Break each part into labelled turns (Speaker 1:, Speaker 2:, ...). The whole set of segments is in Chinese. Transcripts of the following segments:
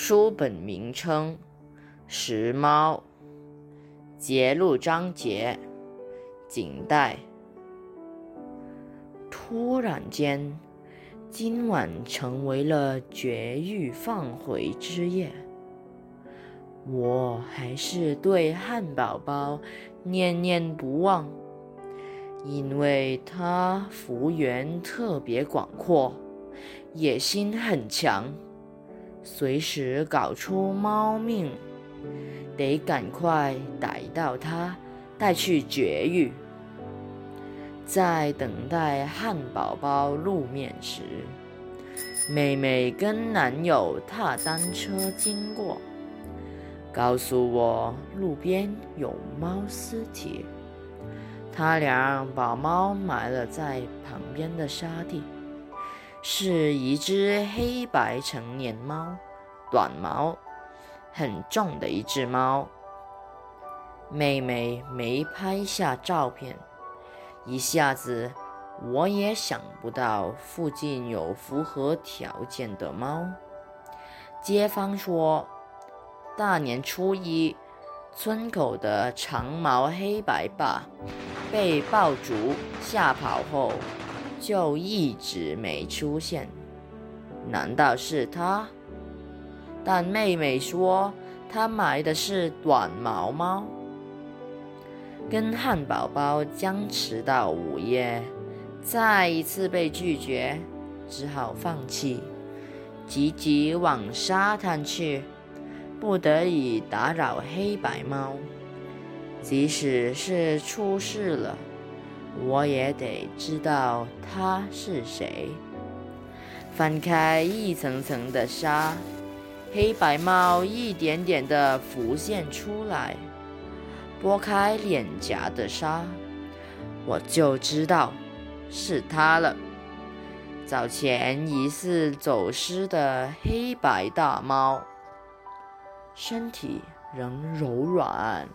Speaker 1: 书本名称：《时猫》，节录章节：景代。突然间，今晚成为了绝育放回之夜。我还是对汉堡包念念不忘，因为他幅员特别广阔，野心很强。随时搞出猫命，得赶快逮到它，带去绝育。在等待汉堡包露面时，妹妹跟男友踏单车经过，告诉我路边有猫尸体，他俩把猫埋了在旁边的沙地。是一只黑白成年猫，短毛，很重的一只猫。妹妹没拍下照片，一下子我也想不到附近有符合条件的猫。街坊说，大年初一，村口的长毛黑白霸被爆竹吓跑后。就一直没出现，难道是他？但妹妹说她买的是短毛猫，跟汉堡包僵持到午夜，再一次被拒绝，只好放弃，急急往沙滩去，不得已打扰黑白猫，即使是出事了。我也得知道他是谁。翻开一层层的沙，黑白猫一点点的浮现出来。拨开脸颊的沙，我就知道是他了。早前疑似走失的黑白大猫，身体仍柔软。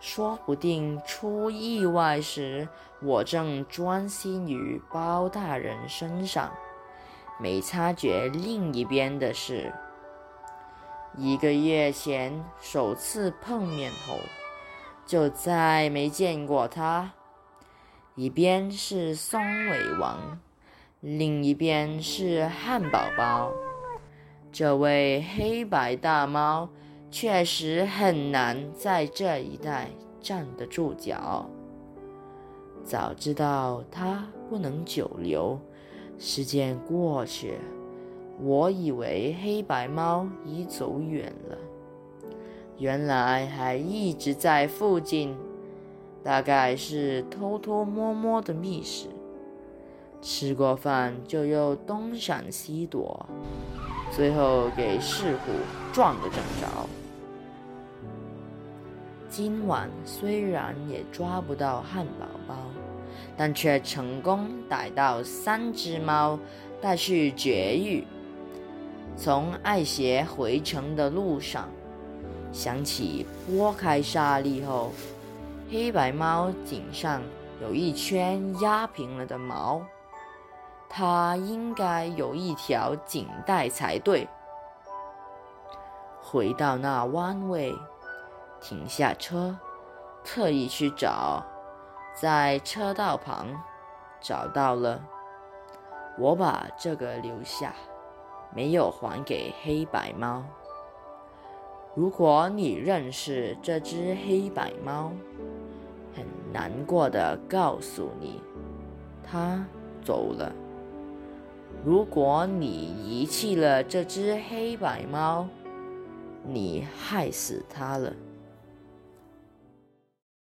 Speaker 1: 说不定出意外时，我正专心于包大人身上，没察觉另一边的事。一个月前首次碰面后，就再没见过他。一边是松尾王，另一边是汉堡包。这位黑白大猫。确实很难在这一带站得住脚。早知道它不能久留，时间过去，我以为黑白猫已走远了，原来还一直在附近，大概是偷偷摸摸的觅食，吃过饭就又东闪西躲，最后给狮虎撞个正着。今晚虽然也抓不到汉堡包，但却成功逮到三只猫，带去绝育。从爱协回城的路上，想起拨开沙粒后，黑白猫颈上有一圈压平了的毛，它应该有一条颈带才对。回到那弯位。停下车，特意去找，在车道旁找到了。我把这个留下，没有还给黑白猫。如果你认识这只黑白猫，很难过的告诉你，它走了。如果你遗弃了这只黑白猫，你害死它了。